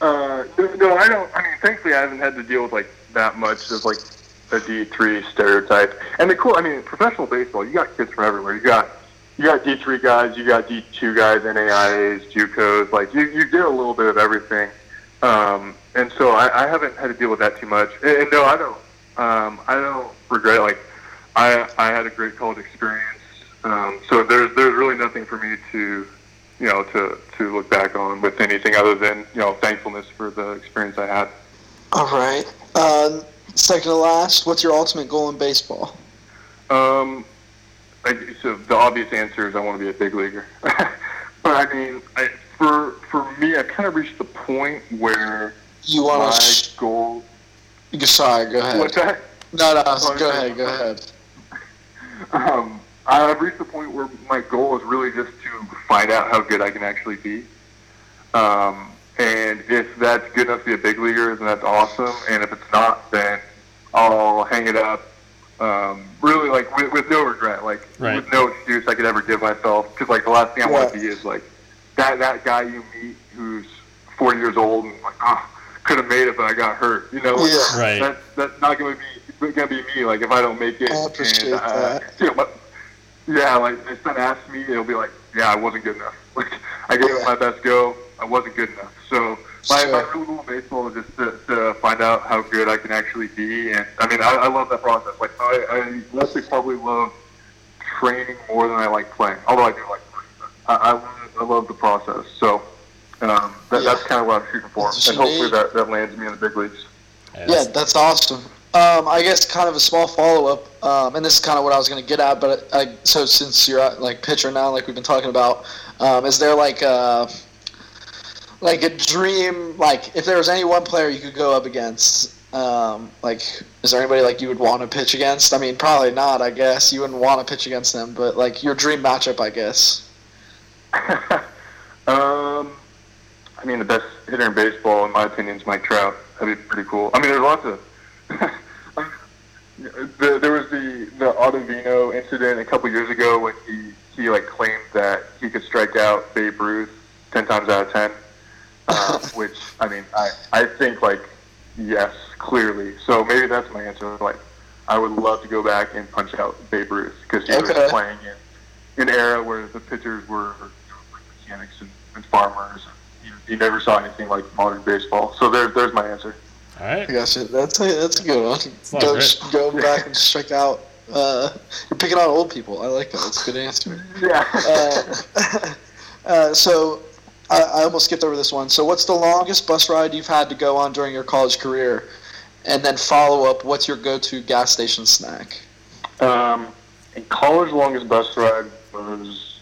Uh, no, I don't. I mean, thankfully, I haven't had to deal with like that much of like a D three stereotype. And the cool, I mean, professional baseball, you got kids from everywhere. You got you got D three guys, you got D two guys, NAIAs, JUCOs. Like you, you get a little bit of everything. Um, and so I, I haven't had to deal with that too much. And, and no, I don't. Um, I don't regret. it. Like I, I had a great college experience. Um, so there's there's really nothing for me to you know, to, to look back on with anything other than, you know, thankfulness for the experience I had. All right. Uh, second to last, what's your ultimate goal in baseball? Um, I, so the obvious answer is I want to be a big leaguer. <laughs> but I mean, I, for for me, I kind of reached the point where You want my? Sh- goal. sorry, go ahead. What's that? No, no, Oh, go ahead, go ahead. <laughs> Um, I've reached the point where my goal is really just to find out how good I can actually be. Um, and if that's good enough to be a big leaguer, then that's awesome. And if it's not, then I'll hang it up Um, really, like with, with no regret, like Right. with no excuse I could ever give myself. Because like the last thing I want to be is like that that guy you meet who's 40 years old and like ah could have made it but I got hurt. You know, Yeah. Right. That's that's not gonna be gonna be me. Like if I don't make it, I appreciate and, uh, that. You know, but, yeah, like my son asked me, it'll be like, yeah, I wasn't good enough. <laughs> Like I gave it my best go, I wasn't good enough. So my, Sure. my goal in baseball is just to, to find out how good I can actually be. And I mean, I, I love that process. Like I, I honestly probably love training more than I like playing. Although I do like playing, but I, I, love, I love the process. So um, that, that's kind of what I'm shooting for, and hopefully need. that, that lands me in the big leagues. Yeah, that's awesome. Um, I guess kind of a small follow up, um, and this is kind of what I was going to get at. But I, so since you're at, like pitcher now, like we've been talking about, um, is there like a like a dream? Like if there was any one player you could go up against, um, like is there anybody like you would want to pitch against? I mean, probably not. I guess you wouldn't want to pitch against them, but like your dream matchup, I guess. <laughs> Um, I mean, the best hitter in baseball, in my opinion, is Mike Trout. That'd be pretty cool. I mean, there's lots of. <laughs> the, there was the the Ottavino incident a couple years ago when he he like claimed that he could strike out Babe Ruth ten times out of ten, um, <laughs> which I mean, I I think like yes, clearly. So maybe that's my answer. Like, I would love to go back and punch out Babe Ruth because he Okay. was playing in an era where the pitchers were mechanics and, and farmers. You, you never saw anything like modern baseball. So there, there's my answer. All right. I got you. That's a, that's a good one. Go, great. go back and strike out. Uh, you're picking on old people. I like that. That's a good answer. Yeah. Uh, <laughs> uh, so I, I almost skipped over this one. So what's the longest bus ride you've had to go on during your college career? And then follow up, what's your go-to gas station snack? Um, in college, longest bus ride was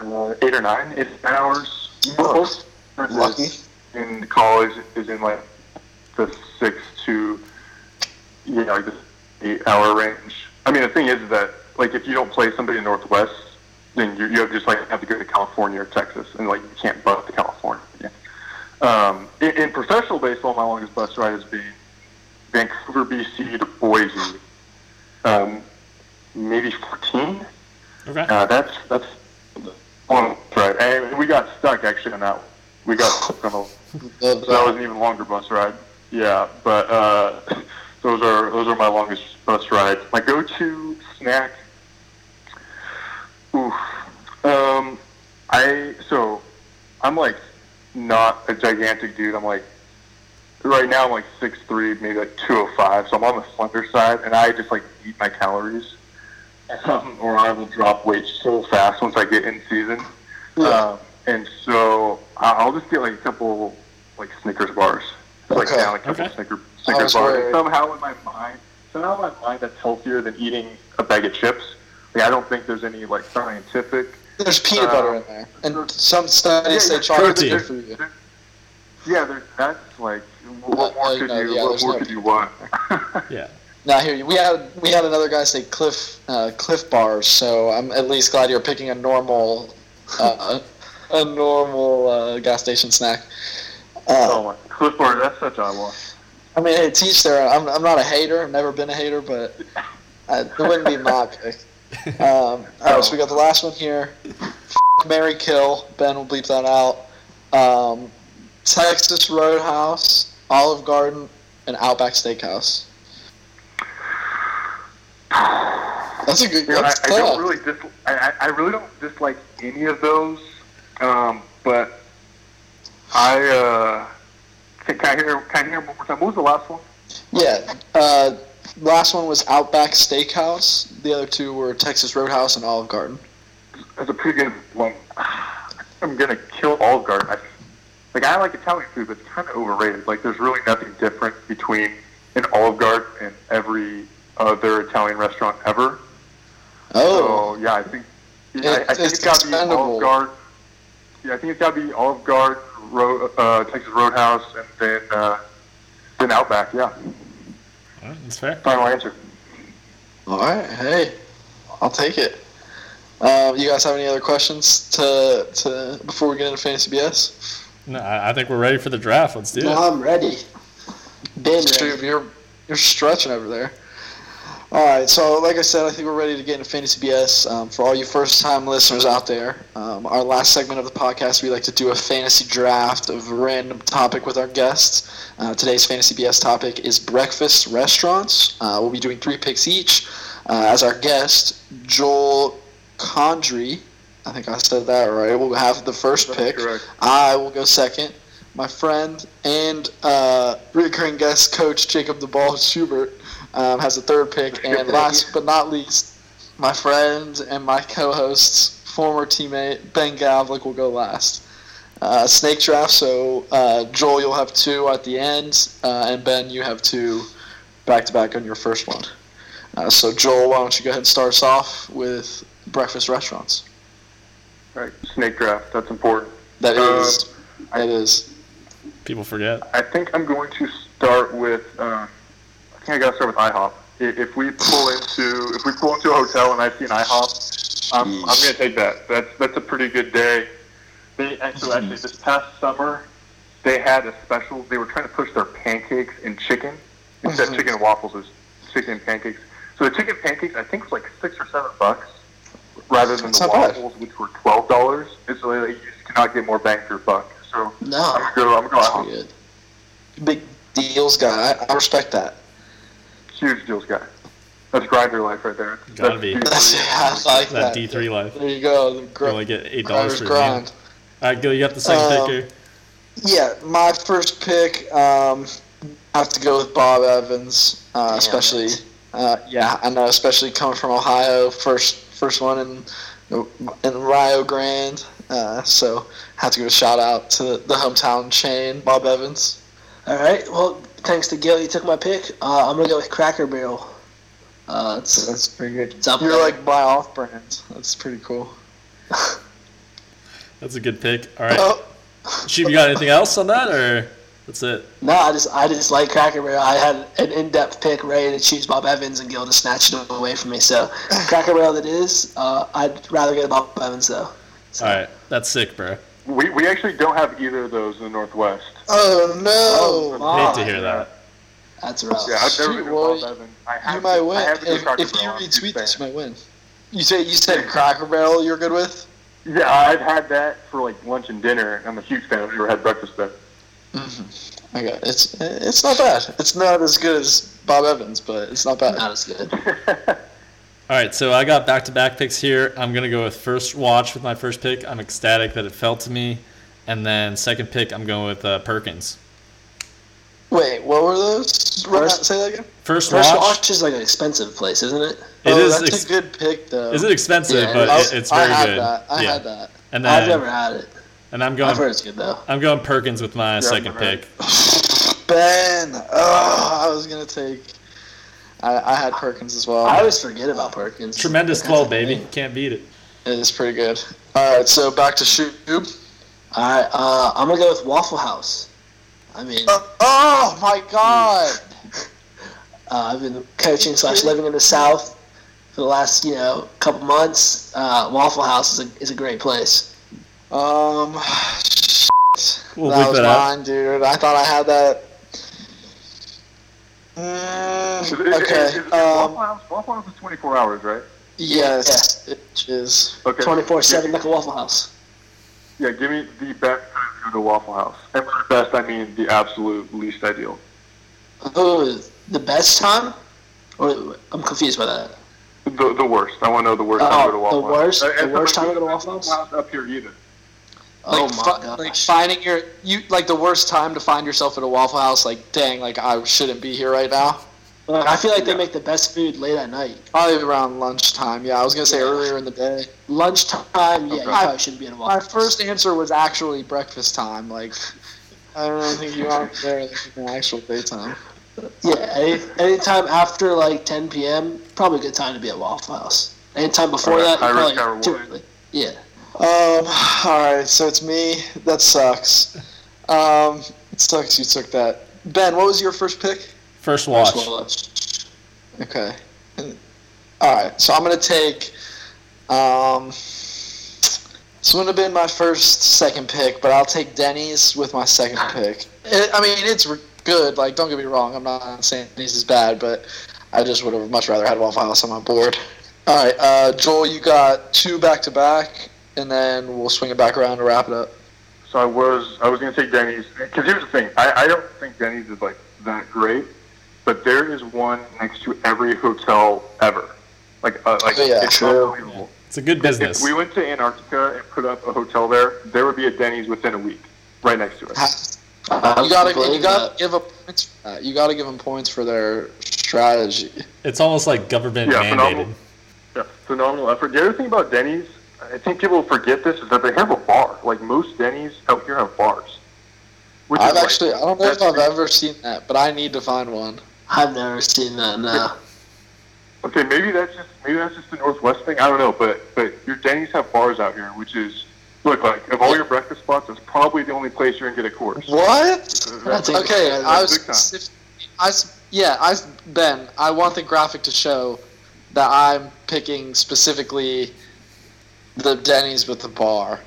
uh, eight or nine, eight hours. Most Lucky. in college is in like the six to you know like the eight hour range. I mean, the thing is that like if you don't play somebody in Northwest, then you you have just like have to go to California or Texas, and like you can't bus to California. Um, in, in professional baseball, my longest bus ride has been Vancouver, BC to Boise. Um, maybe 14. Okay. Uh, that's that's one right. And we got stuck actually on that. one. We got stuck on a, Love that was an even longer bus ride. Yeah, but uh, <laughs> those are those are my longest bus rides. My go-to snack. Oof. Um, I so I'm like not a gigantic dude. I'm like right now I'm like six three, maybe like two oh five. So I'm on the slender side, and I just like eat my calories, um, or I will drop weight so fast once I get in season. Um, and so I- I'll just get like a couple like Snickers bars, like Okay. down a couple Okay. Snicker, I Snickers was bars. worried. Somehow in my mind, somehow in my mind that's healthier than eating a bag of chips. Like I don't think there's any like scientific. There's peanut Uh, butter in there, and some studies Yeah, say yeah, chocolate's protein. good for you. Yeah, there's nuts. Like what more uh, could no, you? yeah, what more no- could you want? <laughs> Yeah. Now here we had we had another guy say Clif uh, Clif bars, so I'm at least glad you're picking a normal uh, <laughs> a normal uh, gas station snack. oh Uh, my, Clif Bar, that's such eyewash. I mean, hey, teach their. I'm, I'm not a hater. I've never been a hater, but uh, it wouldn't be my pick. <laughs> Um, all right, so we got the last one here. F- Marry Kill. Ben will bleep that out. Um, Texas Roadhouse, Olive Garden, and Outback Steakhouse. That's a good. You know, I, I don't really dis- I, I I really don't dislike any of those, um, but I uh, can, I hear can I hear one more time? What was the last one? Yeah. Uh, last one was Outback Steakhouse. The other two were Texas Roadhouse and Olive Garden. That's a pretty good one. <sighs> I'm gonna kill Olive Garden. I, like I like Italian food, but it's kind of overrated. Like there's really nothing different between an Olive Garden and every other Italian restaurant ever. Oh. So yeah, I think I, It- I think it's it's got to be. Olive Garden. Yeah, I think it's got to be Olive Garden, Ro- uh, Texas Roadhouse, and then uh, then Outback. Yeah, All right, that's fair. final answer. All right. Hey, I'll take it. Um, you guys have any other questions to to before we get into fantasy BS? No, I, I think we're ready for the draft. Let's do it. I'm ready. Been Dude, ready. you're you're stretching over there. All right, so like I said, I think we're ready to get into Fantasy BS. Um, for all you first-time listeners out there, um, our last segment of the podcast, we like to do a fantasy draft of a random topic with our guests. Uh, today's Fantasy BS topic is breakfast restaurants. Uh, we'll be doing three picks each. Uh, as our guest, Joel Condreay, I think I said that right, we will have the first pick. correct. I will go second. My friend and uh, recurring guest coach Jacob the Ball Schubert um, has a third pick, <laughs> and last but not least, my friend and my co-host's former teammate Ben Gavlik will go last. Uh, snake draft. So uh, Joel, you'll have two at the end, uh, and Ben, you have two back to back on your first one. Uh, so Joel, why don't you go ahead and start us off with breakfast restaurants? All right, snake draft. That's important. That Uh, is. People forget. I think I'm going to start with. Uh, I gotta start with IHOP. If we pull into if we pull into a hotel and I see an IHOP, I'm, I'm gonna take that. That's that's a pretty good day. They actually actually this past summer they had a special. They were trying to push their pancakes and chicken instead of mm-hmm. chicken and waffles. It was chicken and pancakes. So the chicken pancakes I think was like six or seven bucks rather than That's the not bad. waffles which were twelve dollars. So like, you just cannot get more bang for your buck. So No, I'm gonna go. I'm gonna go that's IHOP. good. Big deals guy. I, I respect that. Huge deals guy. That's grinder life right there. Gotta That's be. deep. That's, I like That that. D3 life. There you go. The You only get eight dollars grinder's for a grind. meal. All right, Gil, you got the second Um, pick here. Yeah, my first pick. Um, I have to go with Bob Evans, uh, especially. Uh, yeah, I know, especially coming from Ohio, first first one in in Rio Grande. Uh, so have to give a shout out to the hometown chain, Bob Evans. All right. Well, thanks to Gil, you took my pick. Uh, I'm gonna go with Cracker Barrel. Uh, it's, That's pretty good. it's up You're there. like buy off brand. That's pretty cool. <laughs> That's a good pick. All right. Oh, Sheep, you got anything else on that, or that's it? No, I just I just like Cracker Barrel. I had an in-depth pick ready to choose Bob Evans, and Gil just snatched it away from me. So <laughs> Cracker Barrel, it is. Uh, I'd rather get Bob Evans though. All right, that's sick, bro. We, we actually don't have either of those in the Northwest. Oh no! Oh, Hate to hear that. That's rough. Yeah, I've never Shoot, been well, to I have You might to- win I have if, if you Barrel. I'm a huge retweet this. You might win. You say you said Cracker Barrel. You're good with? Yeah, I've had that for like lunch and dinner. I'm a huge fan. I've never had breakfast there. Mm-hmm. I got it's it's not bad. It's not as good as Bob Evans, but it's not bad. Not as good. <laughs> All right, so I got back-to-back picks here. I'm gonna go with first watch with my first pick. I'm ecstatic that it fell to me, and then second pick, I'm going with uh, Perkins. Wait, what were those? First- that- say that again. First, First watch. Watch is like an expensive place, isn't it? It oh, is that's ex- a good pick though. Is it expensive? Yeah, but I, it, it's I very had good. that. I yeah. had that. And I've never had it. and I'm I've going. heard it's good though. I'm going Perkins with my second never had pick. <laughs> Ben. Oh, I was gonna take. I, I had Perkins as well. I always forget about Perkins. Tremendous That's twelve, baby. thing. Can't beat it. It is pretty good. All right, so back to shoot. All right, uh, I'm gonna go with Waffle House. I mean, Uh, oh my God! <laughs> uh, I've been coaching slash living in the South for the last you know couple months. Uh, Waffle House is a is a great place. Um, <sighs> We'll that was that out. mine, dude. I thought I had that. Mm, it- is it- okay. is Um, Waffle House? Waffle House is 24 hours, right? yes, it is. Okay. Twenty four seven like a Waffle House. Yeah, give me the best time to go to Waffle House. And by best, I mean the absolute least ideal. Oh, the best time? Or I'm confused by that. The, the worst. I want to know the worst time to go to Oh, Waffle the House. worst, Uh, the worst time to go to there's Waffle House. House up here either. Oh like, my fi- gosh. like finding your you like the worst time to find yourself at a Waffle House. Like, dang, like I shouldn't be here right now. I feel like they make the best food late at night. Probably around lunchtime. Yeah, I was gonna say Yeah. earlier in the day. Lunchtime, yeah, you Okay. probably shouldn't be in a Waffle My first answer was actually breakfast time. Like, I don't really think you are there in actual daytime. Yeah, any, anytime after like 10 p.m., probably a good time to be at Waffle House. Anytime before Alright, that, probably too early. Yeah. Um. All right. So it's me. That sucks. Um. It sucks. You took that. Ben, what was your first pick? First watch. First watch. Okay. All right. So I'm gonna take. Um. This wouldn't have been my first, second pick, but I'll take Denny's with my second pick. It, I mean, it's good. Like, don't get me wrong. I'm not saying Denny's is bad, but I just would have much rather had Waffle House on my board. All right, uh, Joel, you got two back to back, and then we'll swing it back around to wrap it up. So I was I was gonna take Denny's because here's the thing I, I don't think Denny's is like that great, but there is one next to every hotel ever. Like uh, like Oh, yeah, it's true. unbelievable. It's a good business. If we went to Antarctica and put up a hotel there, there would be a Denny's within a week, right next to it. you gotta, you gotta that. give a points. For that. You gotta give them points for their strategy. It's almost like government Yeah, mandated. phenomenal. Yeah, phenomenal effort. The other thing about Denny's, I think people forget this, is that they have a bar. Like most Denny's out here have bars. Which I've is like- actually, I don't know if I've ever seen that, but I need to find one. I've never seen that. No. Okay, maybe that's just maybe that's just the Northwest thing. I don't know, but but your Denny's have bars out here, which is look like of all your breakfast spots, it's probably the only place you're gonna get a course. What? That's Okay, incredible. I was, Big time. specific- I yeah, I was- Ben. I want the graphic to show that I'm picking specifically the Denny's with the bar.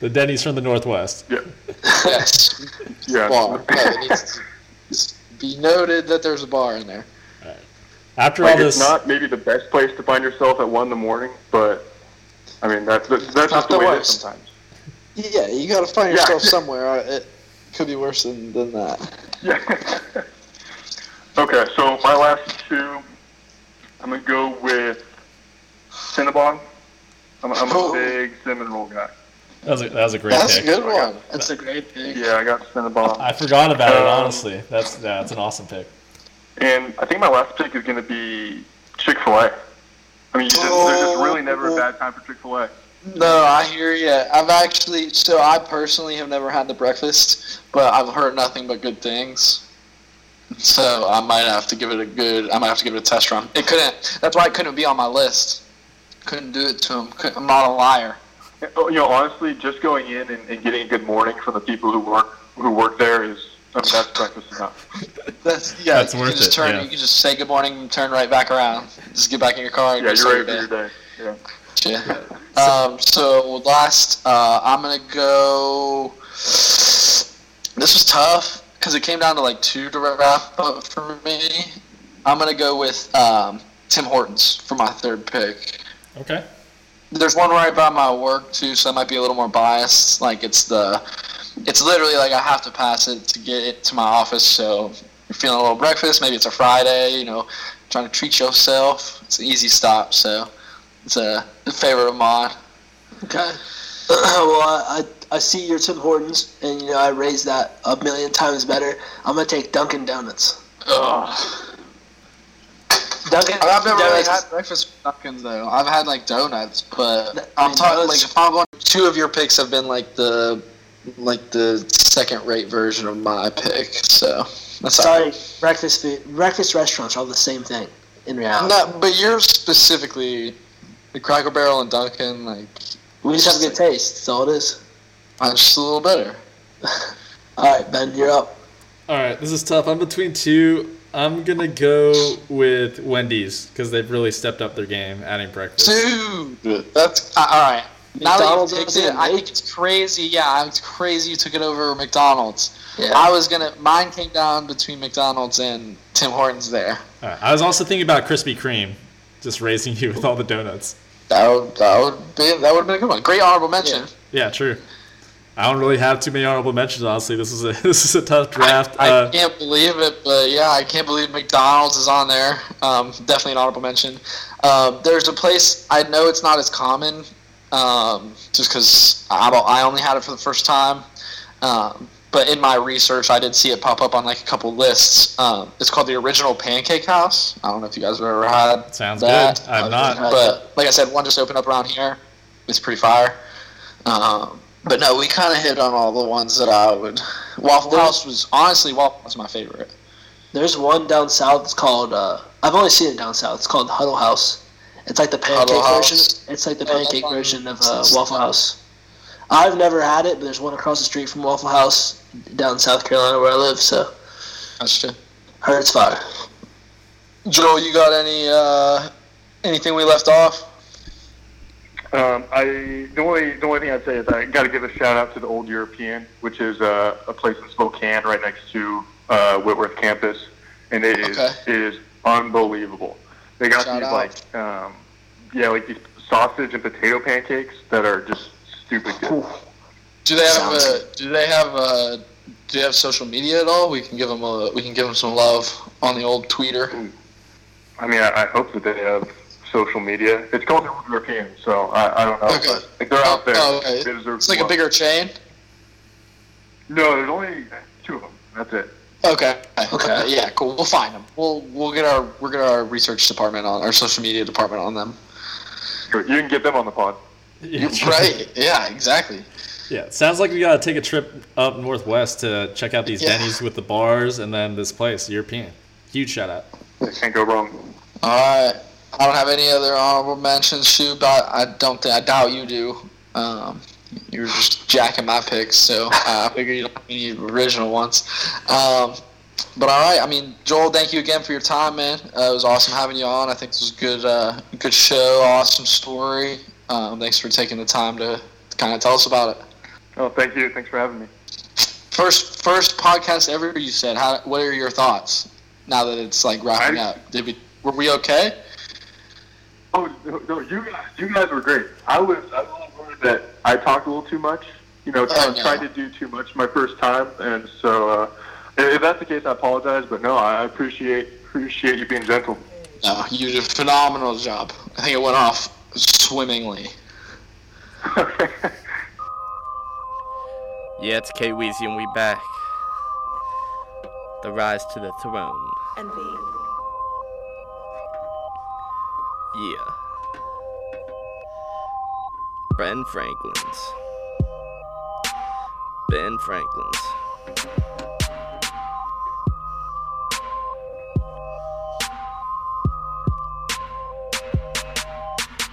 The Denny's from the Northwest. Yeah. <laughs> Yes, Yeah. bar. No, it needs to be noted that there's a bar in there. After Like all it's this, not maybe the best place to find yourself at one in the morning, but I mean that's that's, that's Not just the the way it is worst. sometimes. Yeah, you got to find Yeah. yourself <laughs> somewhere. Uh, It could be worse than, than that. Yeah. <laughs> okay, so my last two, I'm gonna go with Cinnabon. I'm, I'm a Oh. big cinnamon roll guy. That was a, that was a great pick. That's a good one. That's a great pick. Yeah, I got Cinnabon. I forgot about it. Um, Honestly, that's yeah, that's an awesome pick. And I think my last pick is going to be Chick Fil A. I mean, you just, there's just really never a bad time for Chick Fil A. No, I hear you. I've actually, so I personally have never had the breakfast, but I've heard nothing but good things. So I might have to give it a good. I might have to give it a test run. It couldn't. That's why it couldn't be on my list. Couldn't do it to him. Couldn't- I'm not a liar. You know, honestly, just going in and, and getting a good morning from the people who work who work there is I mean, that's breakfast enough. <laughs> That's yeah. That's you worth can just it, Turn, yeah. You can just say good morning and turn right back around. Just get back in your car. And Yeah, go you're start ready for your your day. day. Yeah. Yeah. <laughs> Um, so last, uh, I'm gonna go. This was tough because it came down to like two to wrap up for me. I'm gonna go with um, Tim Hortons for my third pick. Okay. There's one right by my work too, so I might be a little more biased. Like it's the, it's literally like I have to pass it to get it to my office. So you're feeling a little breakfast. Maybe it's a Friday. You know, trying to treat yourself. It's an easy stop. So it's a, a favorite of mine. Okay. <clears throat> well, I, I I see your Tim Hortons, and you know I raised that a million times better. I'm gonna take Dunkin' Donuts. Ugh. Dunkin' I've never really had breakfast with Dunkin' though. I've had like donuts, but I I'm talking like if I'm going. Two of your picks have been like the, like the second rate version of my pick. So that's all Sorry, right. breakfast food, breakfast restaurants are all the same thing in reality. No, but you're specifically the Cracker Barrel and Dunkin'. Like we just have a good taste. That's all it is. I'm just a little better. <laughs> All right, Ben, you're up. All right, this is tough. I'm between two. I'm gonna go with Wendy's because they've really stepped up their game, adding breakfast. Dude, that's uh, all right. Now that McDonald's you it, I think it's crazy. Yeah, it's crazy you took it over McDonald's. Yeah. I was gonna. Mine came down between McDonald's and Tim Hortons. There. All right, I was also thinking about Krispy Kreme, just raising you with all the donuts. That would that would be that would have been a good one. Great honorable mention. Yeah, true. I don't really have too many honorable mentions. Honestly, this is a <laughs> this is a tough draft. I uh, can't believe it, but yeah, I can't believe McDonald's is on there. Um, definitely an honorable mention. Um, there's a place I know it's not as common, um, just because I, I only had it for the first time. Um, but in my research, I did see it pop up on like a couple lists. Um, it's called the Original Pancake House. I don't know if you guys have ever had. Sounds that. good. I've not. But like I said, one just opened up around here. It's pretty fire. Um, but no, we kind of hit on all the ones that I would. Waffle House was honestly Waffle House was my favorite. There's one down south. It's called. Uh, I've only seen it down south. It's called Huddle House. It's like the pancake version. It's like the pancake version of uh, Waffle House. I've never had it, but there's one across the street from Waffle House down in South Carolina where I live. So That's true. heard it's fire. Joel, you got any uh, anything we left off? Um, I the only the only thing I'd say is I got to give a shout out to the Old European, which is uh, a place in Spokane, right next to uh, Whitworth campus, and it is Okay. it is unbelievable. They got Shout these out. like, um, yeah, like these sausage and potato pancakes that are just stupid good. Do they have a? Do they have a? Do they have social media at all? We can give them a. We can give them some love on the old tweeter. I mean, I, I hope that they have social media. It's called the Old European, so I, I don't know. Okay. But like, they're out there. Oh, okay. They deserve It's like a bigger chain. No, there's only two of them. That's it. Okay. Okay. Yeah. Cool. We'll find them. We'll we'll get our we'll get our research department on our social media department on them. You can get them on the pod. <laughs> Right. Yeah. Exactly. Yeah, sounds like we gotta take a trip up northwest to check out these Yeah. Denny's with the bars and then this place, European. Huge shout out. I Can't go wrong. All right. I don't have any other honorable mentions, shoot, but I don't think I doubt you do. Um, you were just jacking my picks, so uh, I <laughs> figure you don't have any original ones. Um, but all right, I mean, Joel, thank you again for your time, man. Uh, it was awesome having you on. I think this was a good, uh, good show, awesome story. Um, thanks for taking the time to kind of tell us about it. Oh, thank you. Thanks for having me. First, first podcast ever. You said, how? What are your thoughts now that it's like wrapping I- up? Did we? Were we okay? Oh no, no, you guys, you guys were great. I was, I was worried that I talked a little too much. You know, Oh, I tried to do too much my first time, and so uh, if that's the case, I apologize. But no, I appreciate appreciate you being gentle. No, you did a phenomenal job. I think it went off swimmingly. <laughs> Yeah, it's K Weezy and we back. The rise to the throne. Yeah. Ben Franklin's. Ben Franklin's.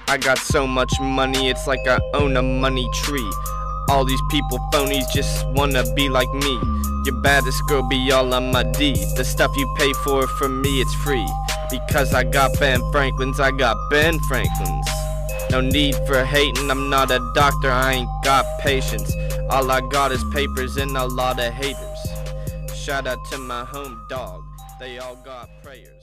I got so much money, it's like I own a money tree. All these people phonies just wanna be like me. Your baddest girl be all on my D. The stuff you pay for, for me, it's free. Because I got Ben Franklin's, I got Ben Franklin's. No need for hating, I'm not a doctor, I ain't got patience. All I got is papers and a lot of haters. Shout out to my home dog, they all got prayers.